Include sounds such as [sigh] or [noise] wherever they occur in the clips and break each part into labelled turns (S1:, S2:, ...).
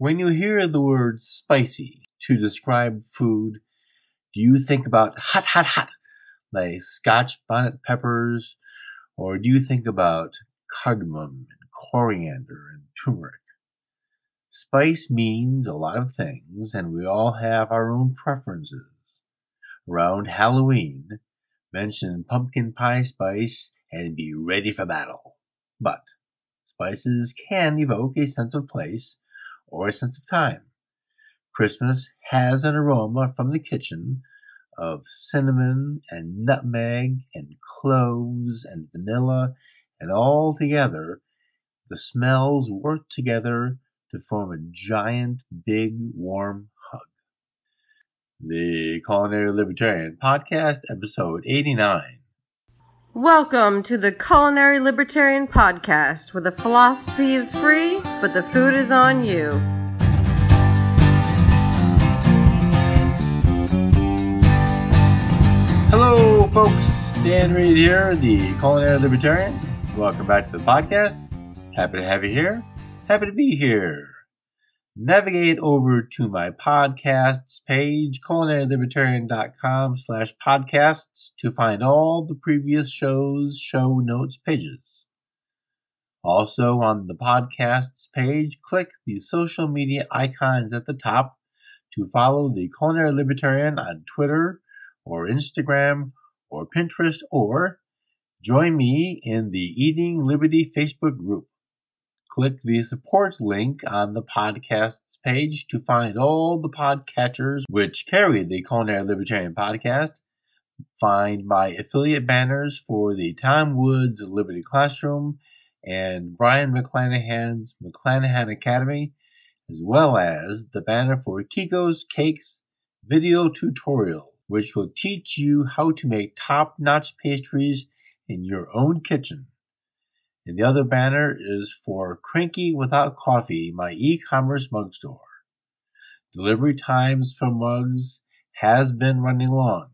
S1: When you hear the word spicy to describe food, do you think about hot, hot, hot, like scotch bonnet peppers, or do you think about cardamom and coriander and turmeric? Spice means a lot of things, and we all have our own preferences. Around Halloween, mention pumpkin pie spice and be ready for battle. But spices can evoke a sense of place or a sense of time. Christmas has an aroma from the kitchen of cinnamon and nutmeg and cloves and vanilla, and all together the smells work together to form a giant, big, warm hug. The Culinary Libertarian Podcast, episode 89.
S2: Welcome to the Culinary Libertarian Podcast, where the philosophy is free, but the food is on you.
S1: Hello, folks. Dan Reed here, the Culinary Libertarian. Welcome back to the podcast. Happy to have you here. Happy to be here. Navigate over to my podcasts page, culinarylibertarian.com slash podcasts to find all the previous shows, show notes pages. Also on the podcasts page, click the social media icons at the top to follow the Culinary Libertarian on Twitter or Instagram or Pinterest or join me in the Eating Liberty Facebook group. Click the support link on the podcasts page to find all the podcatchers which carry the Culinary Libertarian podcast. Find my affiliate banners for the Tom Woods Liberty Classroom and Brion McClanahan's McClanahan Academy, as well as the banner for Kiko's Cakes video tutorial, which will teach you how to make top-notch pastries in your own kitchen. And the other banner is for Cranky Without Coffee, my e-commerce mug store. Delivery times for mugs has been running long.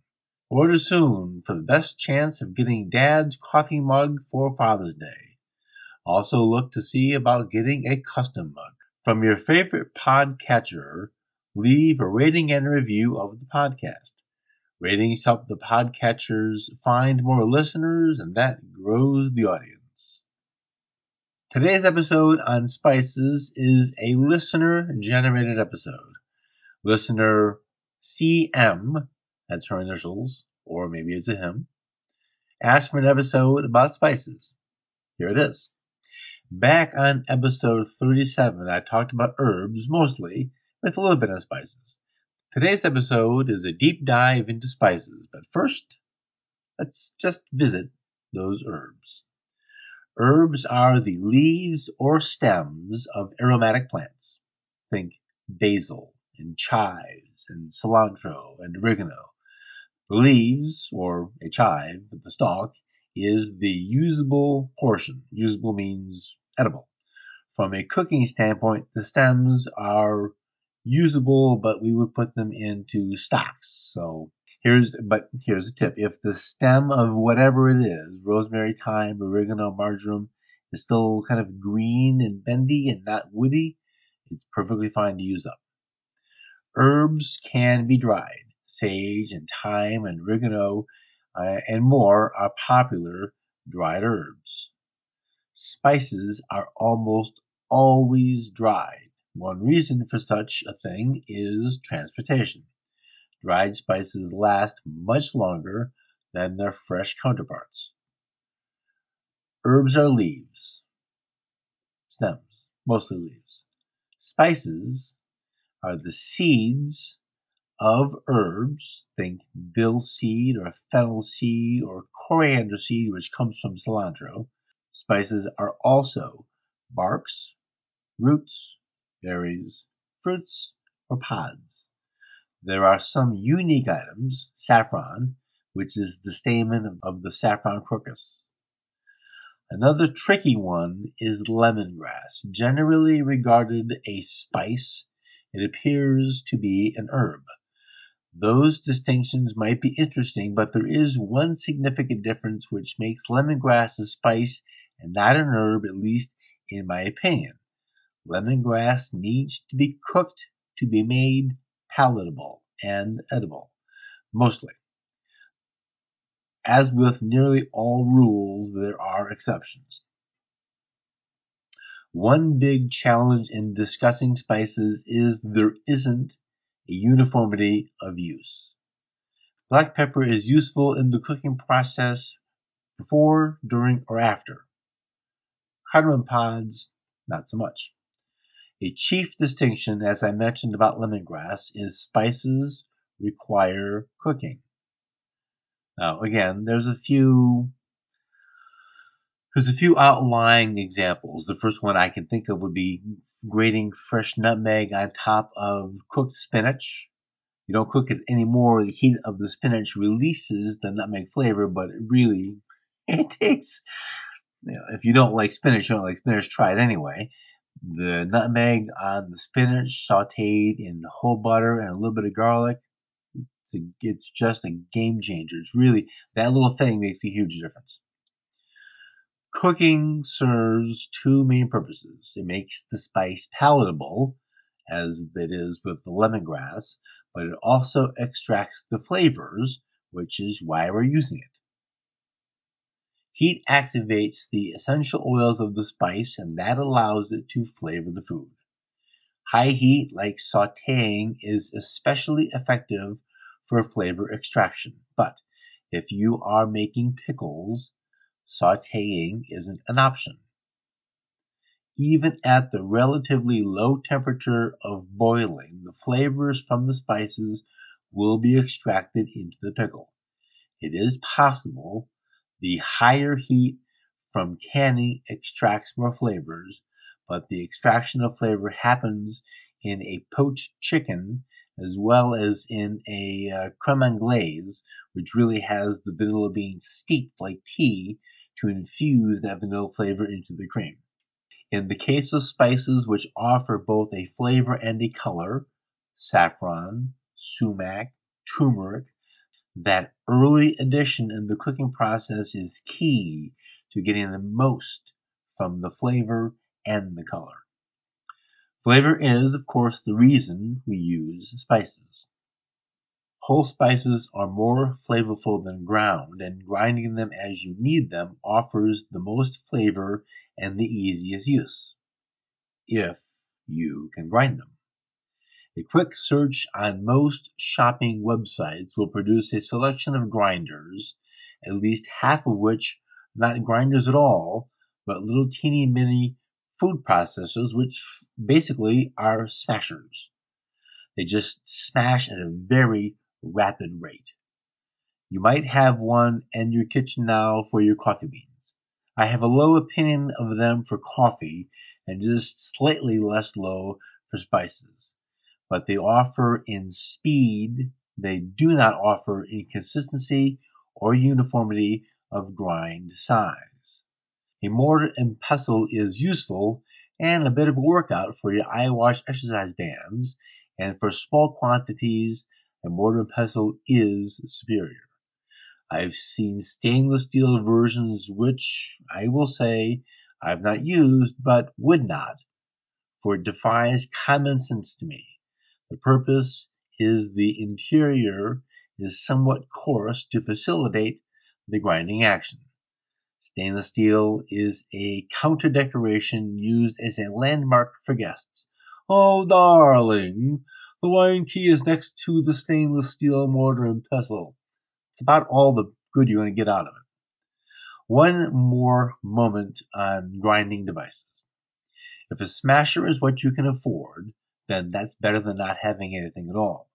S1: Order soon for the best chance of getting Dad's coffee mug for Father's Day. Also look to see about getting a custom mug. From your favorite podcatcher, leave a rating and review of the podcast. Ratings help the podcatchers find more listeners and that grows the audience. Today's episode on spices is a listener generated episode. Listener CM, that's her initials, or maybe it's a him, asked for an episode about spices. Here it is. Back on episode 37, I talked about herbs mostly, with a little bit of spices. Today's episode is a deep dive into spices, but first, let's just visit those herbs. Herbs are the leaves or stems of aromatic plants. Think basil and chives and cilantro and oregano. The leaves, or a chive, the stalk, is the usable portion. Usable means edible. From a cooking standpoint, the stems are usable, but we would put them into stocks. So Here's but here's a tip. If the stem of whatever it is, rosemary, thyme, oregano, marjoram, is still kind of green and bendy and not woody, it's perfectly fine to use up. Herbs can be dried. Sage and thyme and oregano uh, and more are popular dried herbs. Spices are almost always dried. One reason for such a thing is transportation. Dried spices last much longer than their fresh counterparts. Herbs are leaves, stems, mostly leaves. Spices are the seeds of herbs, think dill seed or fennel seed or coriander seed, which comes from cilantro. Spices are also barks, roots, berries, fruits, or pods. There are some unique items, saffron, which is the stamen of the saffron crocus. Another tricky one is lemongrass. Generally regarded a spice, it appears to be an herb. Those distinctions might be interesting, but there is one significant difference which makes lemongrass a spice and not an herb, at least in my opinion. lemongrass needs to be cooked to be made palatable and edible, mostly. As with nearly all rules, there are exceptions. One big challenge in discussing spices is there isn't a uniformity of use. Black pepper is useful in the cooking process before, during, or after. Cardamom pods, not so much. A chief distinction, as I mentioned about lemongrass, is spices require cooking. Now, again, there's a few there's a few outlying examples. The first one I can think of would be grating fresh nutmeg on top of cooked spinach. You don't cook it anymore. The heat of the spinach releases the nutmeg flavor, but it really [laughs] it takes. You know, if you don't like spinach, you don't like spinach. Try it anyway the nutmeg on the spinach sauteed in whole butter and a little bit of garlic. It's, a, it's just a game changer. It's really, that little thing makes a huge difference. Cooking serves two main purposes. It makes the spice palatable, as it is with the lemongrass, but it also extracts the flavors, which is why we're using it. Heat activates the essential oils of the spice and that allows it to flavor the food. High heat, like sauteing, is especially effective for flavor extraction. But if you are making pickles, sauteing isn't an option. Even at the relatively low temperature of boiling, the flavors from the spices will be extracted into the pickle. It is possible the higher heat from canning extracts more flavors, but the extraction of flavor happens in a poached chicken as well as in a uh, creme anglaise, which really has the vanilla beans steeped like tea to infuse that vanilla flavor into the cream. In the case of spices which offer both a flavor and a color, saffron, sumac, turmeric, that early addition in the cooking process is key to getting the most from the flavor and the color. Flavor is, of course, the reason we use spices. Whole spices are more flavorful than ground, and grinding them as you need them offers the most flavor and the easiest use, if you can grind them. A quick search on most shopping websites will produce a selection of grinders, at least half of which not grinders at all, but little teeny mini food processors, which basically are smashers. They just smash at a very rapid rate. You might have one in your kitchen now for your coffee beans. I have a low opinion of them for coffee and just slightly less low for spices but they offer in speed, they do not offer in consistency or uniformity of grind size. A mortar and pestle is useful and a bit of a workout for your iWatch exercise bands, and for small quantities, a mortar and pestle is superior. I've seen stainless steel versions which, I will say, I've not used but would not, for it defies common sense to me. The purpose is the interior is somewhat coarse to facilitate the grinding action. Stainless steel is a counter decoration used as a landmark for guests. Oh, darling, the wine key is next to the stainless steel mortar and pestle. It's about all the good you're going to get out of it. One more moment on grinding devices. If a smasher is what you can afford, then that's better than not having anything at all.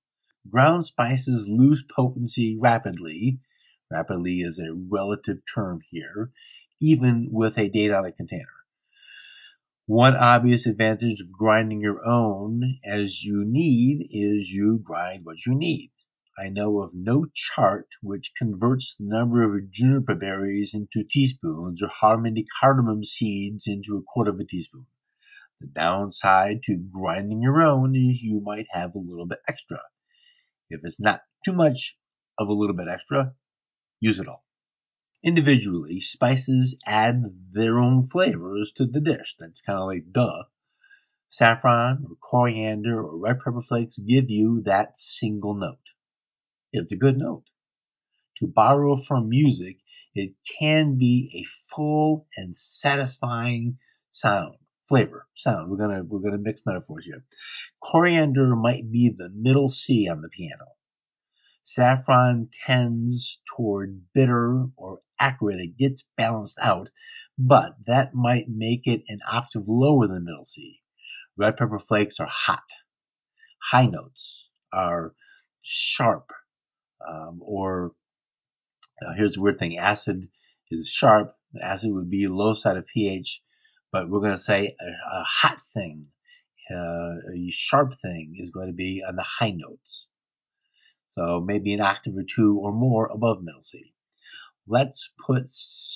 S1: Ground spices lose potency rapidly. Rapidly is a relative term here, even with a date on a container. One obvious advantage of grinding your own as you need is you grind what you need. I know of no chart which converts the number of juniper berries into teaspoons or how many cardamom seeds into a quarter of a teaspoon. The downside to grinding your own is you might have a little bit extra. If it's not too much of a little bit extra, use it all. Individually, spices add their own flavors to the dish. That's kind of like duh. Saffron or coriander or red pepper flakes give you that single note. It's a good note. To borrow from music, it can be a full and satisfying sound, flavor, sound. We're gonna we're gonna mix metaphors here. Coriander might be the middle C on the piano. Saffron tends toward bitter or acrid. It gets balanced out, but that might make it an octave lower than middle C. Red pepper flakes are hot. High notes are sharp, um, or uh, here's the weird thing: acid is sharp. Acid would be low side of pH, but we're going to say a, a hot thing, uh, a sharp thing is going to be on the high notes. So maybe an octave or two or more above middle C. Let's put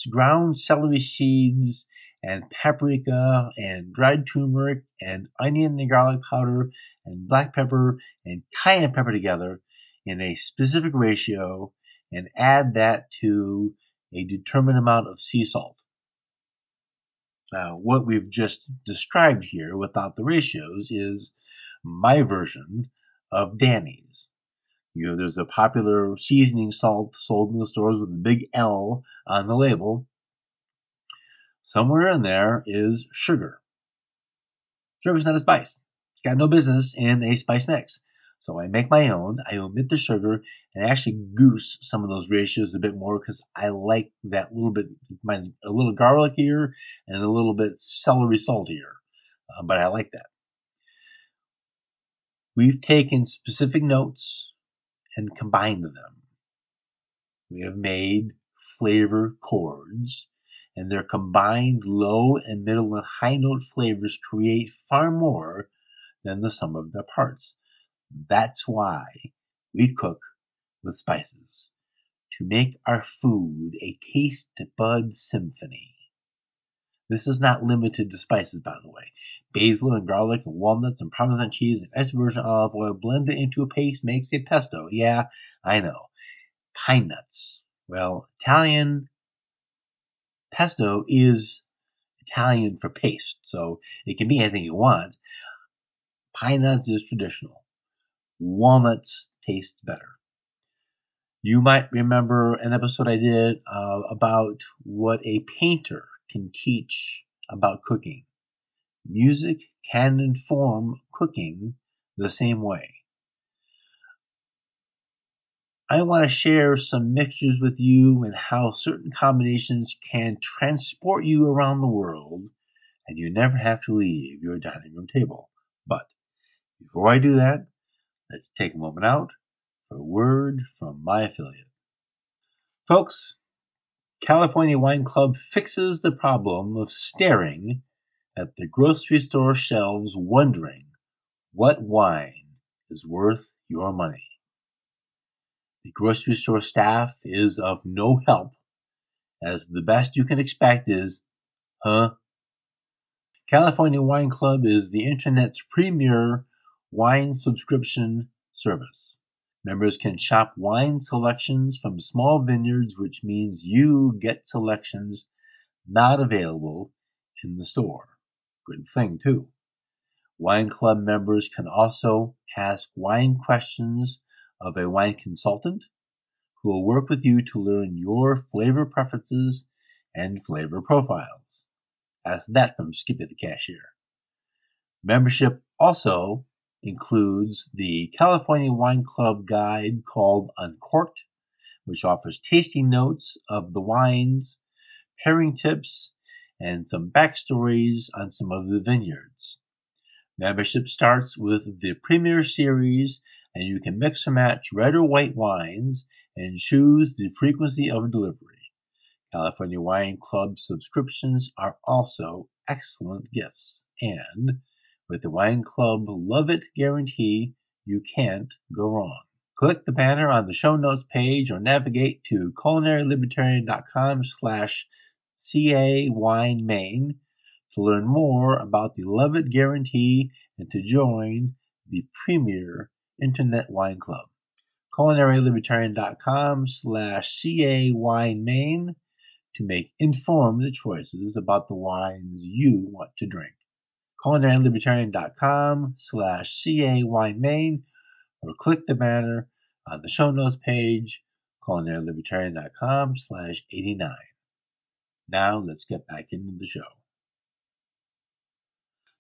S1: ground celery seeds and paprika and dried turmeric and onion and garlic powder and black pepper and cayenne pepper together in a specific ratio and add that to a determined amount of sea salt. Now, what we've just described here without the ratios is my version of Danny's. You know, there's a popular seasoning salt sold in the stores with a big L on the label. Somewhere in there is sugar. Sugar's not a spice. It's got no business in a spice mix. So I make my own. I omit the sugar and I actually goose some of those ratios a bit more because I like that little bit, my, a little garlickier and a little bit celery saltier. Uh, but I like that. We've taken specific notes and combined them. We have made flavor chords, and their combined low and middle and high note flavors create far more than the sum of their parts. That's why we cook with spices to make our food a taste bud symphony. This is not limited to spices, by the way. Basil and garlic and walnuts and parmesan cheese and extra virgin olive oil blended into a paste makes a pesto. Yeah, I know. Pine nuts. Well, Italian pesto is Italian for paste, so it can be anything you want. Pine nuts is traditional. Walnuts taste better. You might remember an episode I did uh, about what a painter can teach about cooking. Music can inform cooking the same way. I want to share some mixtures with you and how certain combinations can transport you around the world and you never have to leave your dining room table. But before I do that, let's take a moment out for a word from my affiliate. Folks, California Wine Club fixes the problem of staring at the grocery store shelves wondering what wine is worth your money. The grocery store staff is of no help as the best you can expect is, huh? California Wine Club is the internet's premier wine subscription service. Members can shop wine selections from small vineyards, which means you get selections not available in the store. Good thing, too. Wine Club members can also ask wine questions of a wine consultant who will work with you to learn your flavor preferences and flavor profiles. Ask that from Skippy the cashier. Membership also includes the California Wine Club guide called Uncorked, which offers tasting notes of the wines, pairing tips, and some backstories on some of the vineyards. Membership starts with the Premier Series, and you can mix and match red or white wines and choose the frequency of delivery. California Wine Club subscriptions are also excellent gifts, and with the Wine Club Love It guarantee, you can't go wrong. Click the banner on the show notes page or navigate to culinarylibertarian.com slash CA Wine Main to learn more about the Love It Guarantee and to join the premier Internet Wine Club. CulinaryLibertarian.com slash CA Wine Main to make informed choices about the wines you want to drink. culinarylibertarian.com slash CA Wine Main or click the banner on the show notes page, culinarylibertarian.com slash 89. Now let's get back into the show.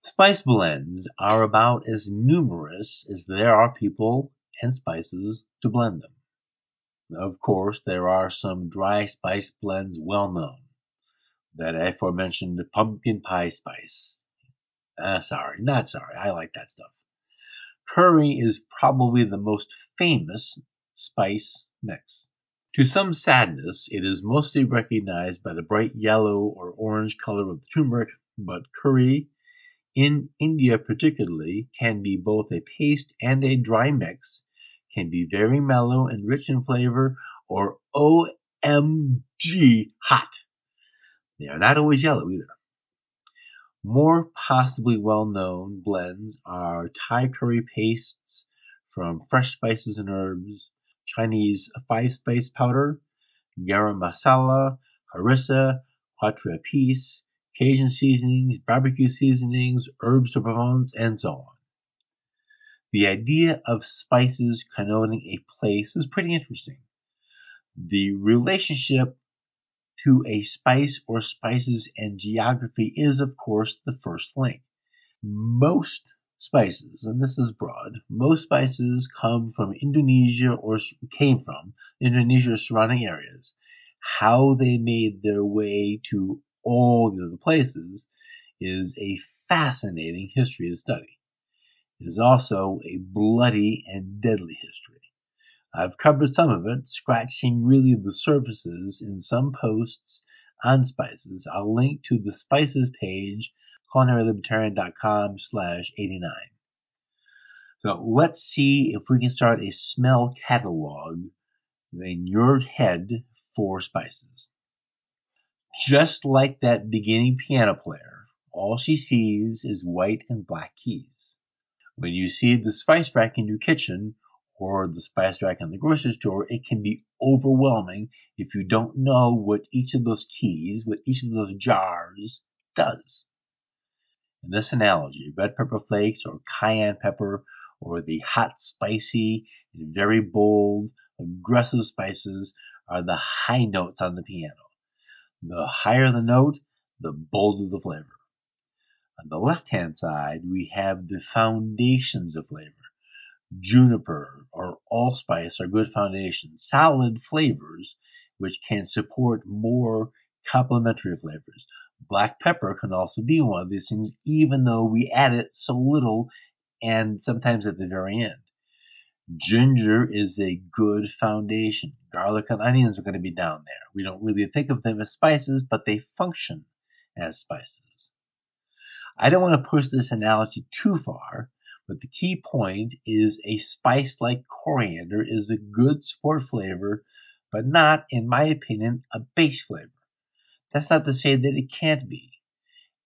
S1: Spice blends are about as numerous as there are people and spices to blend them. Of course, there are some dry spice blends well known. That aforementioned pumpkin pie spice. Ah, sorry, not sorry. I like that stuff. Curry is probably the most famous spice mix. To some sadness, it is mostly recognized by the bright yellow or orange color of the turmeric, but curry, in India particularly, can be both a paste and a dry mix, can be very mellow and rich in flavor, or OMG hot. They are not always yellow either. More possibly well-known blends are Thai curry pastes from fresh spices and herbs, Chinese five-spice powder, garam masala, harissa, quatre épices, Cajun seasonings, barbecue seasonings, herbs de Provence, and so on. The idea of spices connoting a place is pretty interesting. The relationship to a spice or spices and geography is, of course, the first link. Most spices, and this is broad, most spices come from Indonesia or came from Indonesia surrounding areas. How they made their way to all the other places is a fascinating history to study. It is also a bloody and deadly history. I've covered some of it, scratching really the surfaces in some posts on spices. I'll link to the spices page, culinarylibertarian.com slash 89. So let's see if we can start a smell catalog in your head for spices. Just like that beginning piano player, all she sees is white and black keys. When you see the spice rack in your kitchen, or the spice rack in the grocery store, it can be overwhelming if you don't know what each of those keys, what each of those jars does. In this analogy, red pepper flakes or cayenne pepper or the hot, spicy, and very bold, aggressive spices are the high notes on the piano. The higher the note, the bolder the flavor. On the left hand side, we have the foundations of flavor juniper or allspice are good foundations, solid flavors which can support more complementary flavors. Black pepper can also be one of these things, even though we add it so little and sometimes at the very end. Ginger is a good foundation. Garlic and onions are going to be down there. We don't really think of them as spices, but they function as spices. I don't want to push this analogy too far but the key point is a spice like coriander is a good support flavor, but not, in my opinion, a base flavor. That's not to say that it can't be.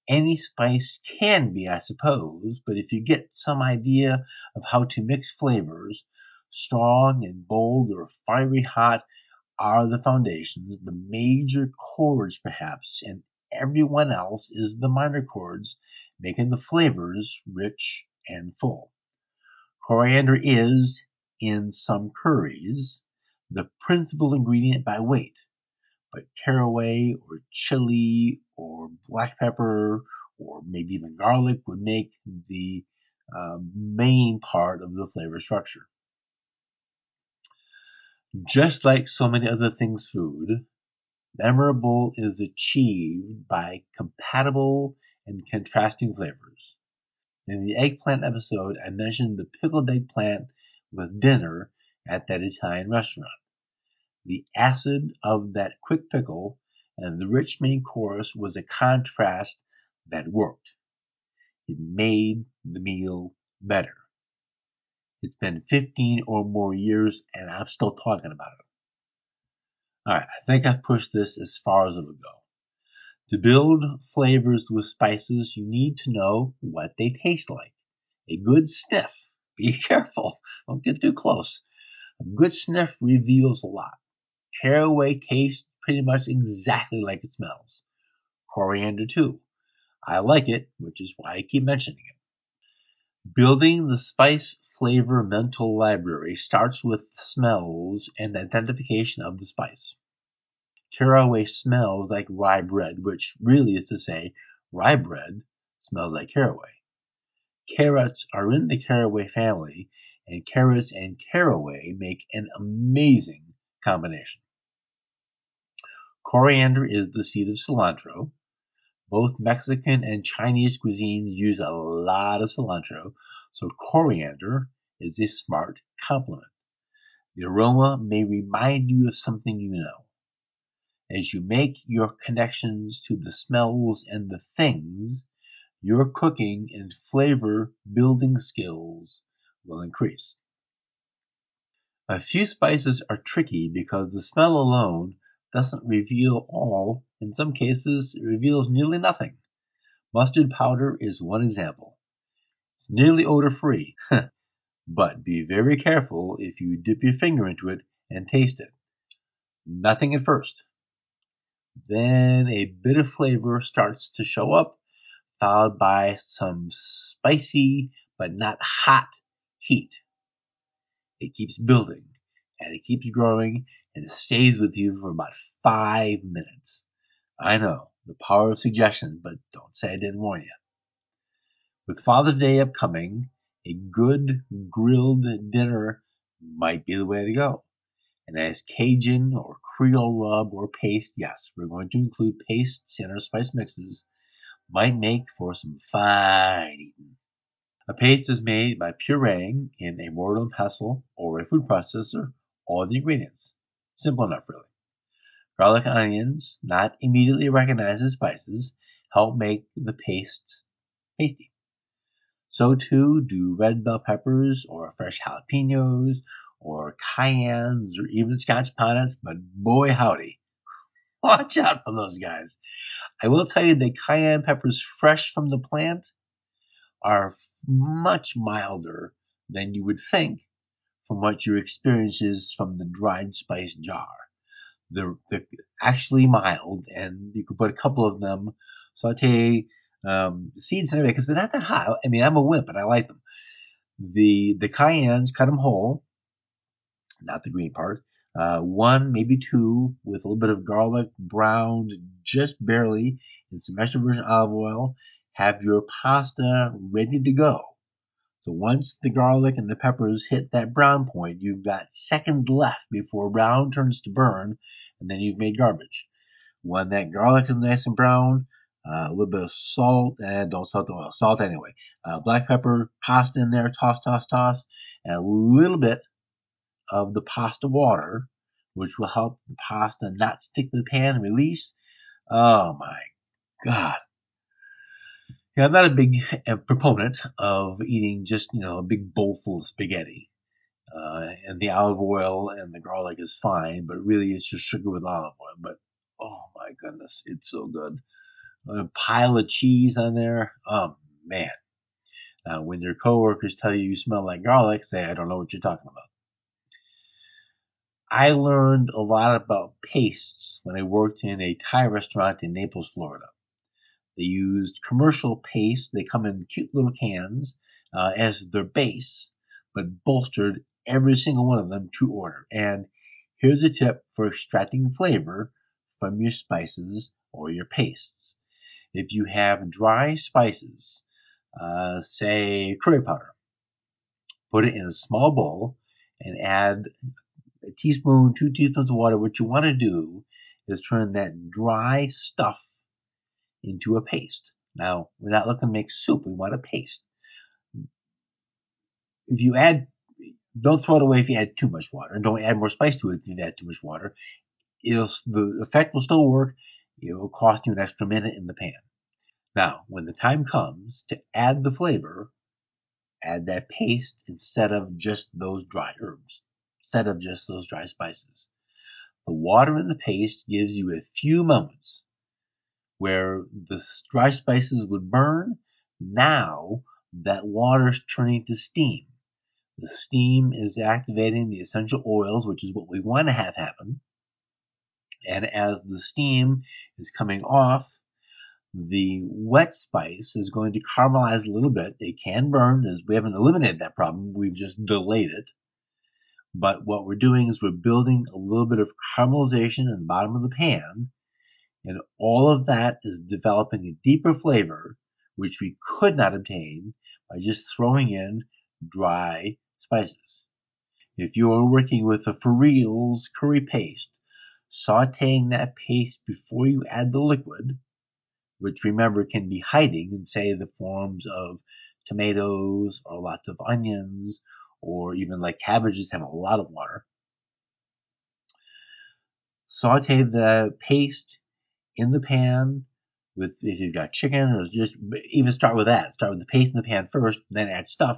S1: Any spice can be, I suppose, but if you get some idea of how to mix flavors, strong and bold or fiery hot are the foundations, the major chords perhaps, and everyone else is the minor chords, making the flavors rich and full. Coriander is, in some curries, the principal ingredient by weight, but caraway or chili or black pepper or maybe even garlic would make the uh, main part of the flavor structure. Just like so many other things food, memorable is achieved by compatible and contrasting flavors. In the eggplant episode, I mentioned the pickled eggplant with dinner at that Italian restaurant. The acid of that quick pickle and the rich main course was a contrast that worked. It made the meal better. It's been 15 or more years and I'm still talking about it. Alright, I think I've pushed this as far as it'll go. To build flavors with spices, you need to know what they taste like. A good sniff, [laughs] be careful, don't get too close. A good sniff reveals a lot. Caraway tastes pretty much exactly like it smells. Coriander too. I like it, which is why I keep mentioning it. Building the spice flavor mental library starts with smells and identification of the spice. Caraway smells like rye bread, which really is to say rye bread smells like caraway. Carrots are in the caraway family, and carrots and caraway make an amazing combination. Coriander is the seed of cilantro. Both Mexican and Chinese cuisines use a lot of cilantro, so coriander is a smart complement. The aroma may remind you of something you know. As you make your connections to the smells and the things, your cooking and flavor building skills will increase. A few spices are tricky because the smell alone doesn't reveal all. In some cases, it reveals nearly nothing. Mustard powder is one example. It's nearly odor free, [laughs] but be very careful if you dip your finger into it and taste it. Nothing at first. Then a bit of flavor starts to show up, followed by some spicy but not hot heat. It keeps building and it keeps growing and it stays with you for about five minutes. I know the power of suggestion, but don't say I didn't warn you. With Father's Day upcoming, a good grilled dinner might be the way to go. And as Cajun or Creole rub or paste, yes, we're going to include pastes in our spice mixes, might make for some fine eating. A paste is made by pureeing in a mortar and pestle or a food processor all the ingredients. Simple enough, really. Garlic and onions, not immediately recognized as spices, help make the pastes pasty. So too do red bell peppers or fresh jalapenos or cayennes or even scotch bonnets, but boy howdy, [laughs] watch out for those guys. I will tell you that cayenne peppers fresh from the plant are much milder than you would think from what your experience is from the dried spice jar. They're, they're actually mild, and you could put a couple of them, saute um, seeds and everything, because they're not that hot. I mean, I'm a wimp, and I like them. The the cayennes, cut them whole, not the green part. Uh, one, maybe two, with a little bit of garlic browned just barely in some extra virgin olive oil. Have your pasta ready to go. So once the garlic and the peppers hit that brown point, you've got seconds left before brown turns to burn, and then you've made garbage. When that garlic is nice and brown, uh, a little bit of salt, and don't salt the oil, salt anyway. Uh, black pepper, pasta in there, toss, toss, toss, and a little bit of the pasta water, which will help the pasta not stick to the pan and release. Oh my God. Yeah, I'm not a big uh, proponent of eating just, you know, a big bowl full of spaghetti. Uh, and the olive oil and the garlic is fine, but really it's just sugar with olive oil. But oh my goodness, it's so good. A pile of cheese on there. Oh man. Now, when your coworkers tell you you smell like garlic, say, I don't know what you're talking about. I learned a lot about pastes when I worked in a Thai restaurant in Naples, Florida. They used commercial paste. They come in cute little cans uh, as their base, but bolstered every single one of them to order. And here's a tip for extracting flavor from your spices or your pastes. If you have dry spices, uh, say curry powder, put it in a small bowl and add a teaspoon, two teaspoons of water. What you want to do is turn that dry stuff into a paste. Now, we're not looking to make soup. We want a paste. If you add, don't throw it away if you add too much water. And don't add more spice to it if you add too much water. It'll, the effect will still work. It will cost you an extra minute in the pan. Now, when the time comes to add the flavor, add that paste instead of just those dry herbs, instead of just those dry spices. The water in the paste gives you a few moments where the dry spices would burn. Now that water is turning to steam. The steam is activating the essential oils, which is what we want to have happen. And as the steam is coming off, The wet spice is going to caramelize a little bit. It can burn, as we haven't eliminated that problem. We've just delayed it. But what we're doing is we're building a little bit of caramelization in the bottom of the pan. And all of that is developing a deeper flavor, which we could not obtain by just throwing in dry spices. If you are working with a for reals curry paste, sauteing that paste before you add the liquid, which remember can be hiding in say the forms of tomatoes or lots of onions or even like cabbages have a lot of water. Saute the paste in the pan with if you've got chicken or just even start with that. Start with the paste in the pan first, then add stuff.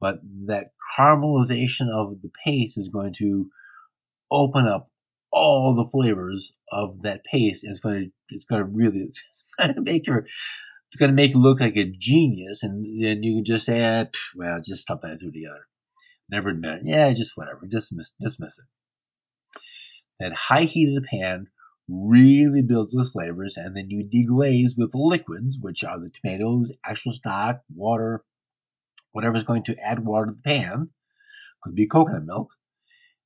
S1: But that caramelization of the paste is going to open up all the flavors of that paste. And it's going to it's going to really [laughs] it's going to make your it's going to make you look like a genius, and then you can just say, eh, well, just stuff that through together. Never admit it. Yeah, just whatever. Dismiss, dismiss it. That high heat of the pan really builds those flavors, and then you deglaze with liquids, which are the tomatoes, actual stock, water, whatever's going to add water to the pan. Could be coconut milk,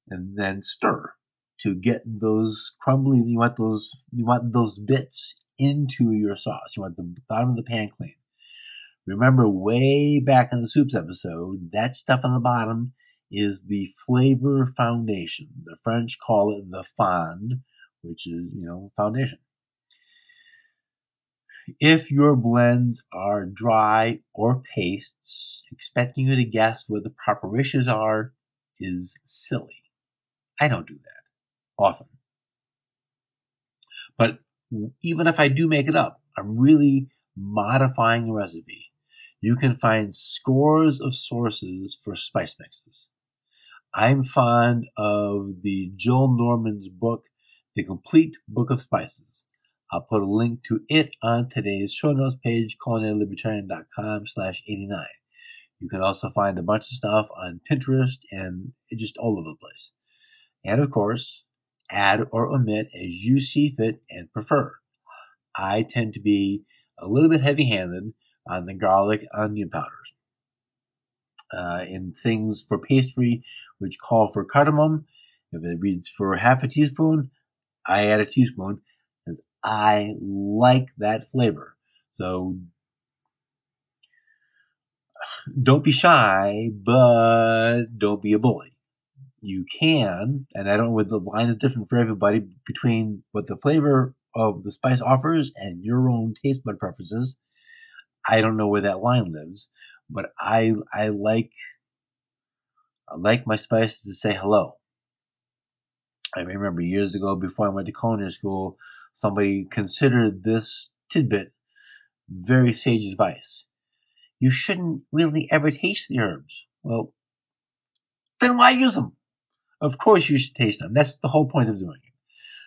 S1: and then stir to get those crumbly. You want those. You want those bits into your sauce. You want the bottom of the pan clean. Remember way back in the soups episode, that stuff on the bottom is the flavor foundation. The French call it the fond, which is, you know, foundation. If your blends are dry or pastes, expecting you to guess what the proper ratios are is silly. I don't do that often. But even if I do make it up, I'm really modifying the recipe you can find scores of sources for spice mixes. I'm fond of the Jill Norman's book, The Complete Book of Spices. I'll put a link to it on today's show notes page, culinarylibertarian.com slash 89. You can also find a bunch of stuff on Pinterest and just all over the place. And of course, add or omit as you see fit and prefer. I tend to be a little bit heavy handed on the garlic onion powders. Uh, in things for pastry, which call for cardamom, if it reads for half a teaspoon, I add a teaspoon because I like that flavor. So don't be shy, but don't be a bully. You can, and I don't know the line is different for everybody between what the flavor of the spice offers and your own taste bud preferences. I don't know where that line lives, but I I like I like my spices to say hello. I remember years ago before I went to culinary school, somebody considered this tidbit very sage advice. You shouldn't really ever taste the herbs. Well, then why use them? Of course you should taste them. That's the whole point of doing it.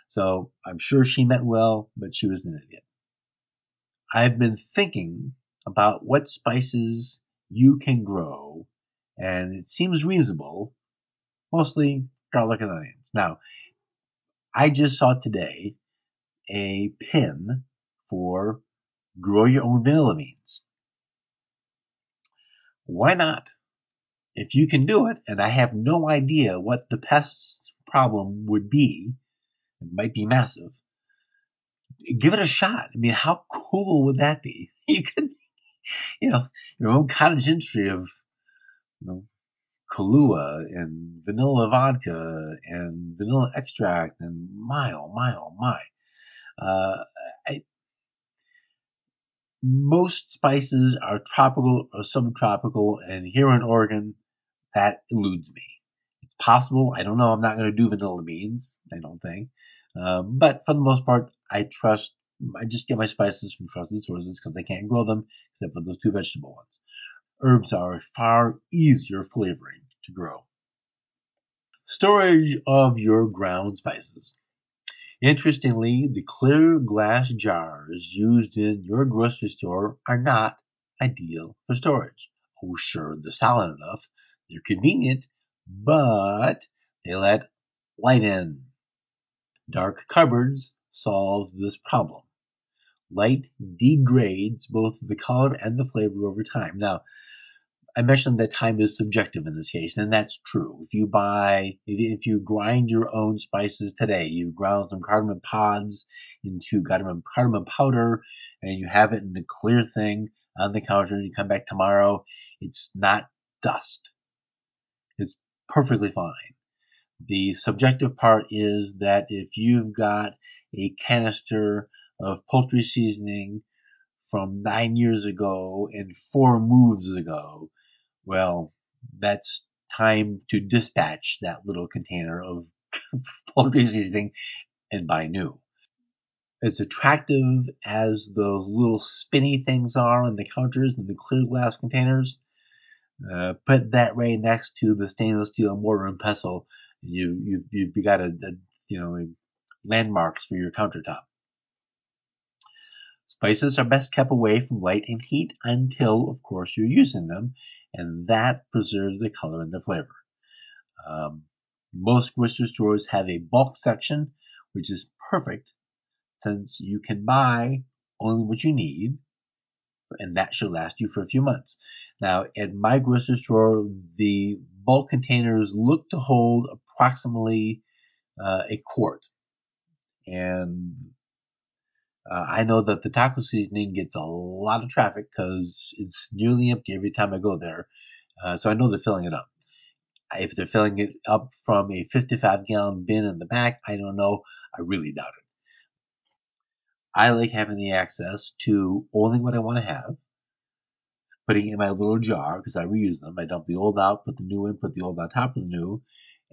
S1: So I'm sure she meant well, but she was an idiot. I've been thinking about what spices you can grow, and it seems reasonable, mostly garlic and onions. Now, I just saw today a pin for grow your own vanilla beans. Why not? If you can do it, and I have no idea what the pest problem would be, it might be massive. Give it a shot. I mean, how cool would that be? [laughs] You could you know, your own cottage industry of, you know, Kahlua and vanilla vodka and vanilla extract and my oh my oh my. Uh, I, most spices are tropical or subtropical, and here in Oregon, that eludes me. It's possible. I don't know. I'm not going to do vanilla beans. I don't think. Um, but for the most part, I trust I just get my spices from trusted sources because I can't grow them except for those two vegetable ones. Herbs are far easier flavoring to grow. Storage of your ground spices. Interestingly, the clear glass jars used in your grocery store are not ideal for storage. Oh, sure, they're solid enough, they're convenient, but they let light in. Dark cupboards solves this problem. Light degrades both the color and the flavor over time. Now, I mentioned that time is subjective in this case, and that's true. If you buy, if you grind your own spices today, you ground some cardamom pods into cardamom, cardamom powder, and you have it in a clear thing on the counter, and you come back tomorrow, it's not dust. It's perfectly fine. The subjective part is that if you've got a canister of poultry seasoning from nine years ago and four moves ago, well, that's time to dispatch that little container of [laughs] poultry seasoning and buy new. As attractive as those little spinny things are on the counters and the clear glass containers, uh, put that right next to the stainless steel mortar and pestle, and you you you've got a, a you know landmarks for your countertop. Spices are best kept away from light and heat until, of course, you're using them, and that preserves the color and the flavor. Um, most grocery stores have a bulk section, which is perfect since you can buy only what you need, and that should last you for a few months. Now, at my grocery store, the bulk containers look to hold approximately uh, a quart, and uh, I know that the taco seasoning gets a lot of traffic because it's nearly empty every time I go there. Uh, so I know they're filling it up. If they're filling it up from a 55 gallon bin in the back, I don't know. I really doubt it. I like having the access to only what I want to have, putting it in my little jar because I reuse them. I dump the old out, put the new in, put the old on top of the new,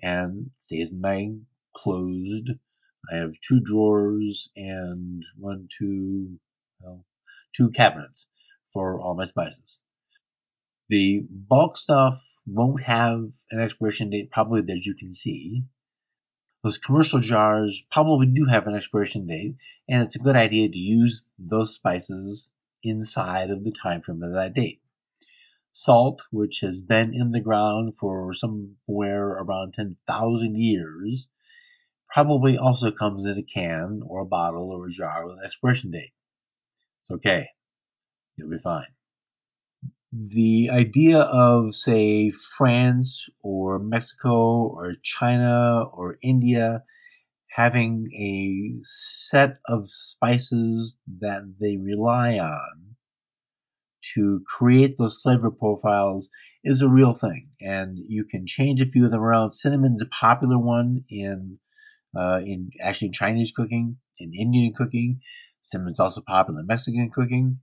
S1: and stays in my closed I have two drawers and one, two, well, two cabinets for all my spices. The bulk stuff won't have an expiration date probably that you can see. Those commercial jars probably do have an expiration date, and it's a good idea to use those spices inside of the time frame of that date. Salt, which has been in the ground for somewhere around 10,000 years, probably also comes in a can or a bottle or a jar with an expiration date. It's okay. You'll be fine. The idea of, say, France or Mexico or China or India having a set of spices that they rely on to create those flavor profiles is a real thing. And you can change a few of them around. Cinnamon's a popular one in uh, in actually Chinese cooking, in Indian cooking. Cinnamon's also popular in Mexican cooking.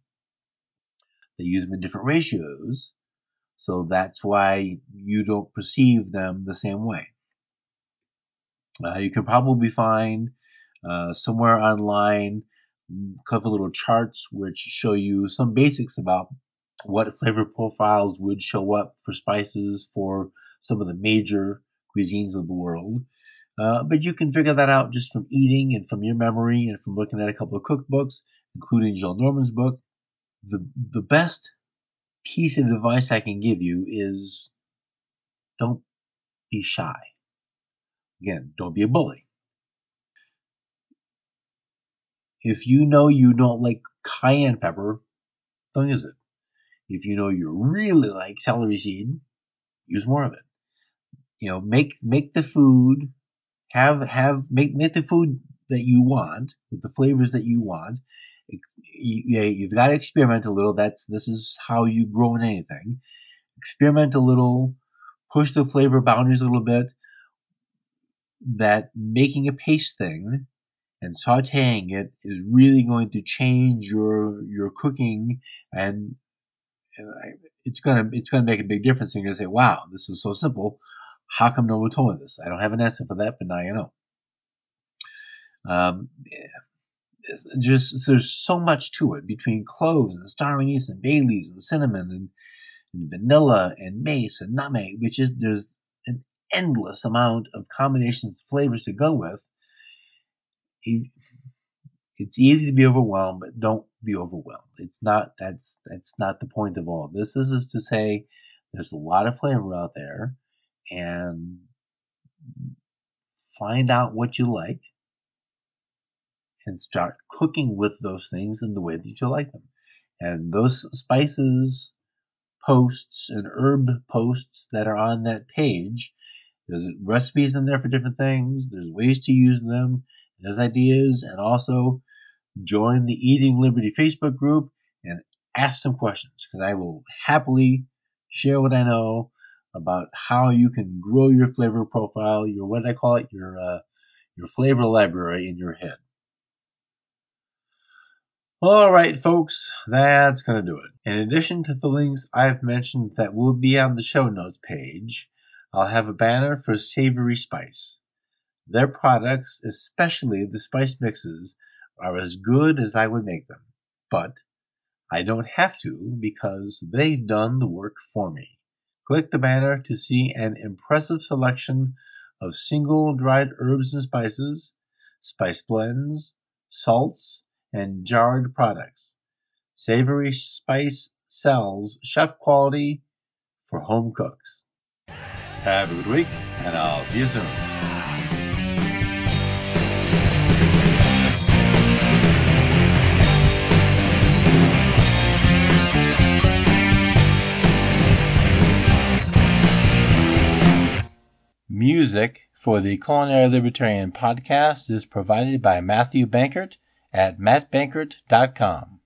S1: They use them in different ratios, so that's why you don't perceive them the same way. Uh, you can probably find uh, somewhere online a couple little charts which show you some basics about what flavor profiles would show up for spices for some of the major cuisines of the world. Uh, but you can figure that out just from eating and from your memory and from looking at a couple of cookbooks, including Jill Norman's book. The, the best piece of advice I can give you is don't be shy. Again, don't be a bully. If you know you don't like cayenne pepper, don't use it. If you know you really like celery seed, use more of it. You know, make make the food have have make make the food that you want with the flavors that you want. You, you've got to experiment a little. That's this is how you grow in anything. Experiment a little, push the flavor boundaries a little bit. That making a paste thing and sautéing it is really going to change your your cooking and it's gonna it's gonna make a big difference. And you're gonna say, "Wow, this is so simple. How come no one told me this?" I don't have an answer for that, but now you know. Um, just there's so much to it between cloves and star anise and bay leaves and cinnamon and, and vanilla and mace and nutmeg, which is there's an endless amount of combinations of flavors to go with. It's easy to be overwhelmed, but don't be overwhelmed. It's not that's that's not the point of all this. This is to say there's a lot of flavor out there, and find out what you like and start cooking with those things in the way that you like them. And those spices posts and herb posts that are on that page, there's recipes in there for different things. There's ways to use them. There's ideas and also join the Eating Liberty Facebook group and ask some questions because I will happily share what I know about how you can grow your flavor profile, your what I call it, your uh, your flavor library in your head. All right, folks, that's going to do it. In addition to the links I've mentioned that will be on the show notes page, I'll have a banner for Savory Spice. Their products, especially the spice mixes, are as good as I would make them, but I don't have to because they've done the work for me. Click the banner to see an impressive selection of single dried herbs and spices, spice blends, salts, and jarred products. Savory Spice sells chef quality for home cooks. Have a good week, and I'll see you soon. Music for the Culinary Libertarian podcast is provided by Matthew Bankert at mattbankert.com.